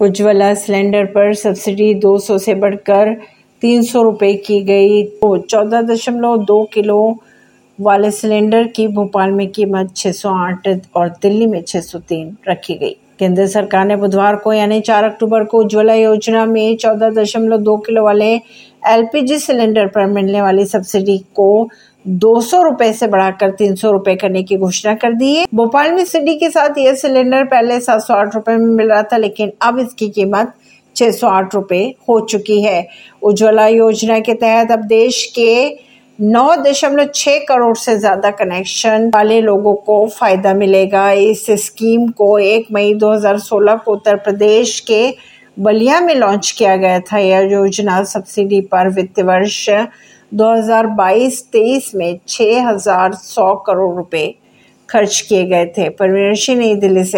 Ujjwala cylinder पर subsidy 200 से बढ़कर तीन सौ रुपये की गई। तो चौदह दशमलव दो किलो वाले सिलेंडर की भोपाल में कीमत 608 और दिल्ली में 603 रखी गई। केंद्र सरकार ने बुधवार को, यानी 4 अक्टूबर को, उज्ज्वला योजना में चौदह दशमलव दो किलो वाले एलपीजी सिलेंडर पर मिलने वाली सब्सिडी को दो सौ रुपए से बढ़ाकर तीन सौ रुपए करने की घोषणा कर दी है। भोपाल में सिटी के साथ यह सिलेंडर पहले सात सौ आठ रुपए में मिल रहा था, लेकिन अब इसकी कीमत छह सौ आठ रुपए हो चुकी है। उज्ज्वला योजना के तहत अब देश के नौ दशमलव छह करोड़ से ज़्यादा कनेक्शन वाले लोगों को फ़ायदा मिलेगा। इस स्कीम को एक मई 2016 को उत्तर प्रदेश के बलिया में लॉन्च किया गया था। यह योजना सब्सिडी पर वित्त वर्ष 2022-23 में 6,100 करोड़ रुपए खर्च किए गए थे। परवीन सिंह नई दिल्ली से।